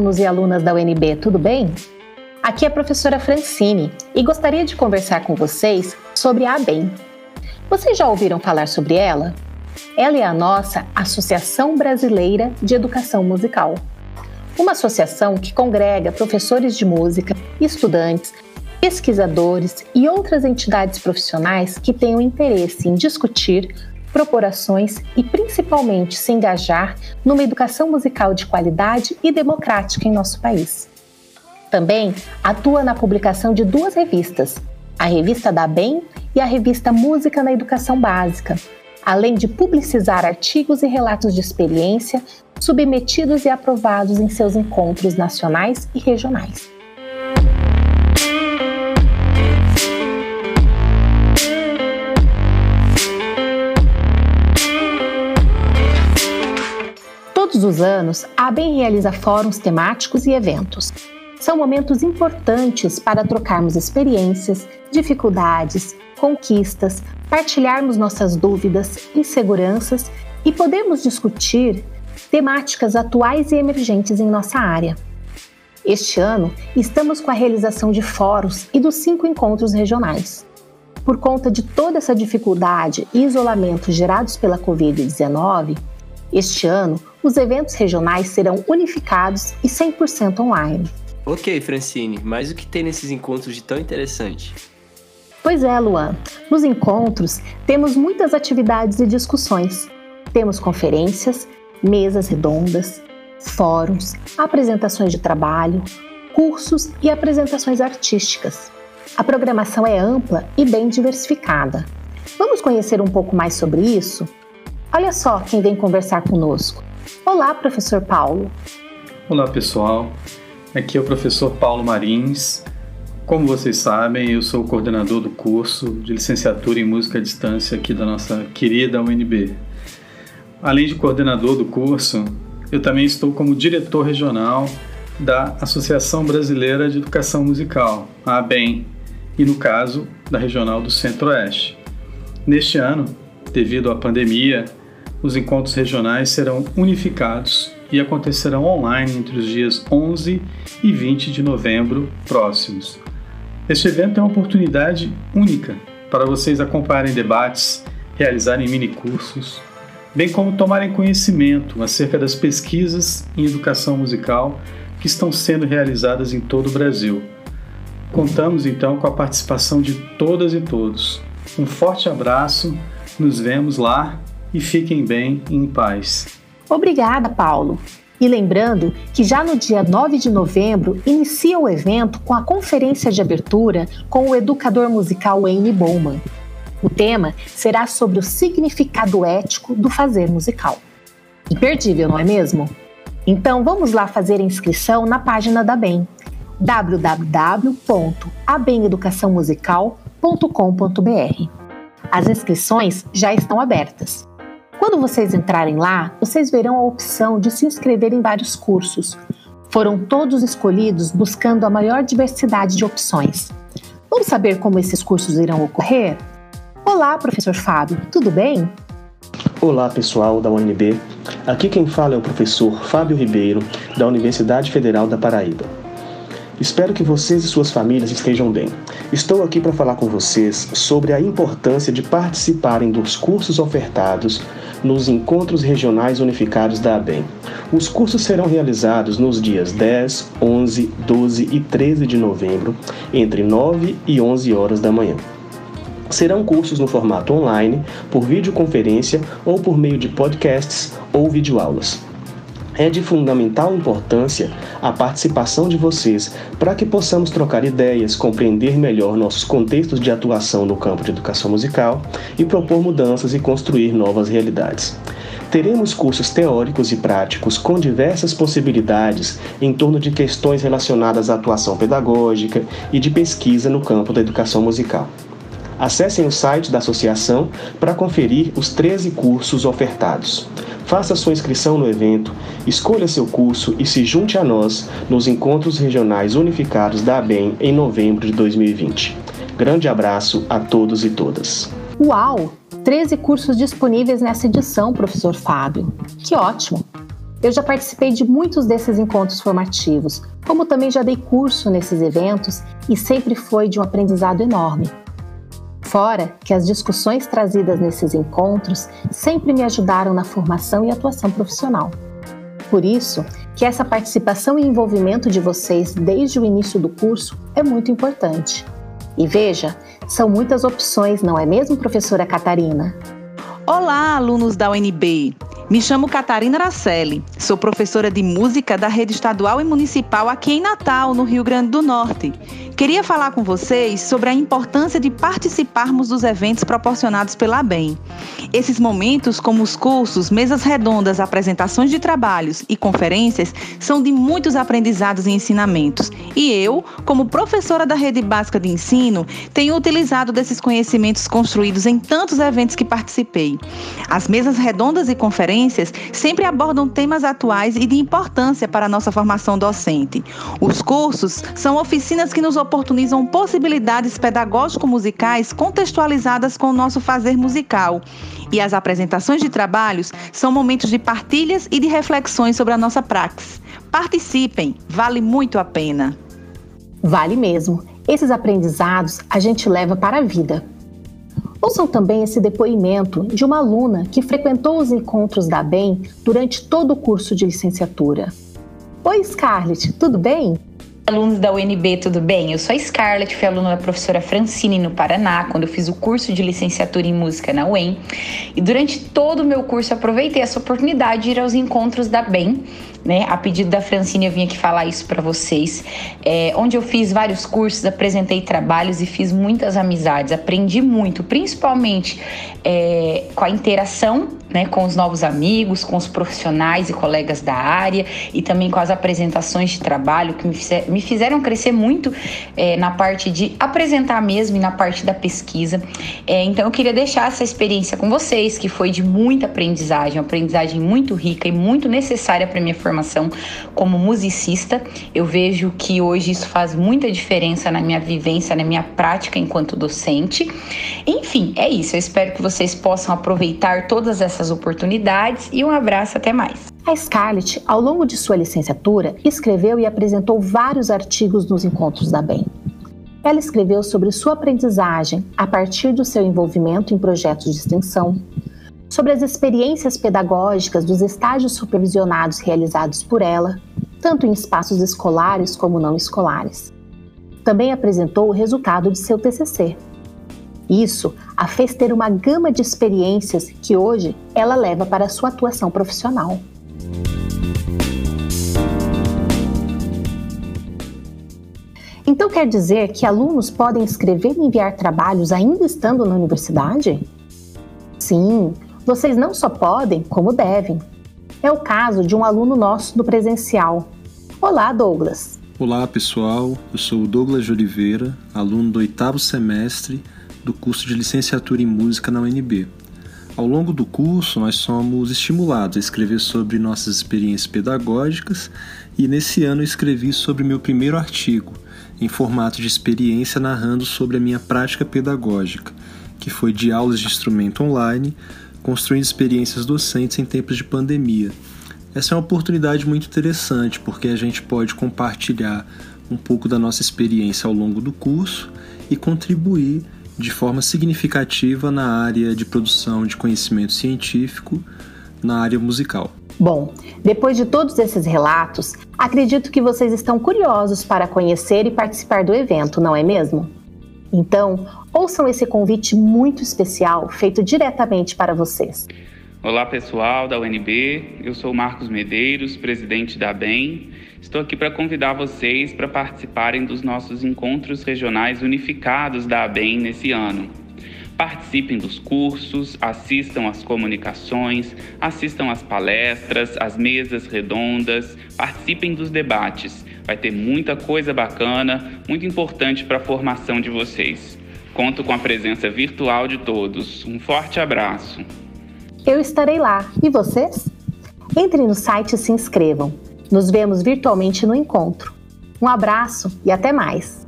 alunos e alunas da UNB, tudo bem? Aqui é a professora Francine e gostaria de conversar com vocês sobre a ABEM. Vocês já ouviram falar sobre ela? Ela é a nossa Associação Brasileira de Educação Musical. Uma associação que congrega professores de música, estudantes, pesquisadores e outras entidades profissionais que tenham interesse em discutir, propor ações e principalmente se engajar numa educação musical de qualidade e democrática em nosso país. Também atua na publicação de duas revistas, a revista da BEM e a revista Música na Educação Básica, além de publicizar artigos e relatos de experiência submetidos e aprovados em seus encontros nacionais e regionais. Os anos, a ABEM realiza fóruns temáticos e eventos. São momentos importantes para trocarmos experiências, dificuldades, conquistas, partilharmos nossas dúvidas, inseguranças e podermos discutir temáticas atuais e emergentes em nossa área. Este ano, estamos com a realização de fóruns e dos cinco encontros regionais. Por conta de toda essa dificuldade e isolamento gerados pela Covid-19, este ano, os eventos regionais serão unificados e 100% online. Ok, Francine, mas o que tem nesses encontros de tão interessante? Pois é, Luan. Nos encontros, temos muitas atividades e discussões. Temos conferências, mesas redondas, fóruns, apresentações de trabalho, cursos e apresentações artísticas. A programação é ampla e bem diversificada. Vamos conhecer um pouco mais sobre isso? Olha só quem vem conversar conosco. Olá, professor Paulo. Olá, pessoal. Aqui é o professor Paulo Marins. Como vocês sabem, eu sou o coordenador do curso de licenciatura em música à distância aqui da nossa querida UNB. Além de coordenador do curso, eu também estou como diretor regional da Associação Brasileira de Educação Musical, a ABEM, e no caso da Regional do Centro-Oeste. Neste ano, devido à pandemia, os encontros regionais serão unificados e acontecerão online entre os dias 11 e 20 de novembro próximos. Este evento é uma oportunidade única para vocês acompanharem debates, realizarem minicursos, bem como tomarem conhecimento acerca das pesquisas em educação musical que estão sendo realizadas em todo o Brasil. Contamos então com a participação de todas e todos. Um forte abraço, nos vemos lá e fiquem bem e em paz. Obrigada, Paulo. E lembrando que já no dia 9 de novembro inicia o evento com a conferência de abertura com o educador musical Wayne Bowman. O tema será sobre o significado ético do fazer musical. Imperdível, não é mesmo? Então vamos lá fazer a inscrição na página da BEM www.abemeducaçãomusical.com.br. As inscrições já estão abertas. Quando vocês entrarem lá, vocês verão a opção de se inscrever em vários cursos. Foram todos escolhidos buscando a maior diversidade de opções. Vamos saber como esses cursos irão ocorrer? Olá, professor Fábio, tudo bem? Olá, pessoal da UNB. Aqui quem fala é o professor Fábio Ribeiro, da Universidade Federal da Paraíba. Espero que vocês e suas famílias estejam bem. Estou aqui para falar com vocês sobre a importância de participarem dos cursos ofertados nos encontros regionais unificados da ABEM. Os cursos serão realizados nos dias 10, 11, 12 e 13 de novembro, entre 9 e 11 horas da manhã. Serão cursos no formato online, por videoconferência ou por meio de podcasts ou videoaulas. É de fundamental importância a participação de vocês para que possamos trocar ideias, compreender melhor nossos contextos de atuação no campo de educação musical e propor mudanças e construir novas realidades. Teremos cursos teóricos e práticos com diversas possibilidades em torno de questões relacionadas à atuação pedagógica e de pesquisa no campo da educação musical. Acessem o site da associação para conferir os 13 cursos ofertados. Faça sua inscrição no evento, escolha seu curso e se junte a nós nos encontros regionais unificados da ABEM em novembro de 2020. Grande abraço a todos e todas. Uau! 13 cursos disponíveis nessa edição, professor Fábio. Que ótimo! Eu já participei de muitos desses encontros formativos, como também já dei curso nesses eventos e sempre foi de um aprendizado enorme. Fora que as discussões trazidas nesses encontros sempre me ajudaram na formação e atuação profissional. Por isso, que essa participação e envolvimento de vocês desde o início do curso é muito importante. E veja, são muitas opções, não é mesmo, professora Catarina? Olá, alunos da UNB! Me chamo Catarina Aracelli, sou professora de música da rede estadual e municipal aqui em Natal, no Rio Grande do Norte. Queria falar com vocês sobre a importância de participarmos dos eventos proporcionados pela BEM. Esses momentos, como os cursos, mesas redondas, apresentações de trabalhos e conferências, são de muitos aprendizados e ensinamentos. E eu, como professora da rede básica de ensino, tenho utilizado desses conhecimentos construídos em tantos eventos que participei. As mesas redondas e conferências sempre abordam temas atuais e de importância para a nossa formação docente. Os cursos são oficinas que nos oportunizam possibilidades pedagógico-musicais contextualizadas com o nosso fazer musical. E as apresentações de trabalhos são momentos de partilhas e de reflexões sobre a nossa praxis. Participem, vale muito a pena. Vale mesmo. Esses aprendizados a gente leva para a vida. Ouçam também esse depoimento de uma aluna que frequentou os encontros da BEM durante todo o curso de licenciatura. Oi, Scarlett, tudo bem? Alunos da UNB, tudo bem? Eu sou a Scarlett, fui aluna da professora Francine no Paraná, quando eu fiz o curso de licenciatura em música na UEM. E durante todo o meu curso aproveitei essa oportunidade de ir aos encontros da BEM, né? A pedido da Francine eu vim aqui falar isso para vocês, é, onde eu fiz vários cursos, apresentei trabalhos e fiz muitas amizades, aprendi muito, principalmente é, com a interação né, com os novos amigos, com os profissionais e colegas da área e também com as apresentações de trabalho que me, fizer, me fizeram crescer muito é, na parte de apresentar mesmo e na parte da pesquisa. É, então eu queria deixar essa experiência com vocês, que foi de muita aprendizagem, uma aprendizagem muito rica e muito necessária para minha formação como musicista. Eu vejo que hoje isso faz muita diferença na minha vivência, na minha prática enquanto docente. Enfim, é isso. Eu espero que vocês possam aproveitar todas essas essas oportunidades e um abraço até mais. A Scarlett, ao longo de sua licenciatura, escreveu e apresentou vários artigos nos encontros da BEM. Ela escreveu sobre sua aprendizagem a partir do seu envolvimento em projetos de extensão, sobre as experiências pedagógicas dos estágios supervisionados realizados por ela, tanto em espaços escolares como não escolares. Também apresentou o resultado de seu TCC, isso a fez ter uma gama de experiências que hoje ela leva para sua atuação profissional. Então quer dizer que alunos podem escrever e enviar trabalhos ainda estando na universidade? Sim, vocês não só podem, como devem. É o caso de um aluno nosso do presencial. Olá, Douglas. Olá, pessoal. Eu sou o Douglas de Oliveira, aluno do oitavo semestre do curso de licenciatura em música na UNB. Ao longo do curso, nós somos estimulados a escrever sobre nossas experiências pedagógicas e nesse ano eu escrevi sobre meu primeiro artigo, em formato de experiência narrando sobre a minha prática pedagógica, que foi de aulas de instrumento online, construindo experiências docentes em tempos de pandemia. Essa é uma oportunidade muito interessante porque a gente pode compartilhar um pouco da nossa experiência ao longo do curso e contribuir de forma significativa na área de produção de conhecimento científico na área musical. Bom, depois de todos esses relatos, acredito que vocês estão curiosos para conhecer e participar do evento, não é mesmo? Então, ouçam esse convite muito especial feito diretamente para vocês. Olá pessoal da UNB, eu sou Marcos Medeiros, presidente da BEM. Estou aqui para convidar vocês para participarem dos nossos encontros regionais unificados da ABEM nesse ano. Participem dos cursos, assistam às comunicações, assistam às palestras, às mesas redondas, participem dos debates. Vai ter muita coisa bacana, muito importante para a formação de vocês. Conto com a presença virtual de todos. Um forte abraço. Eu estarei lá. E vocês? Entrem no site e se inscrevam. Nos vemos virtualmente no encontro. Um abraço e até mais!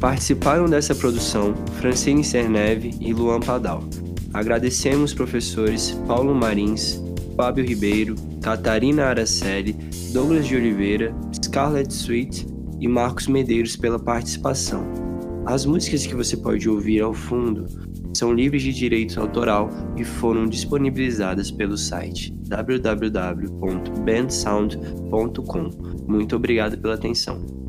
Participaram dessa produção Francine Cerneve e Luan Padal. Agradecemos professores Paulo Marins, Fábio Ribeiro, Catarina Araceli, Douglas de Oliveira, Scarlett Sweet e Marcos Medeiros pela participação. As músicas que você pode ouvir ao fundo são livres de direito autoral e foram disponibilizadas pelo site www.bandsound.com. Muito obrigado pela atenção.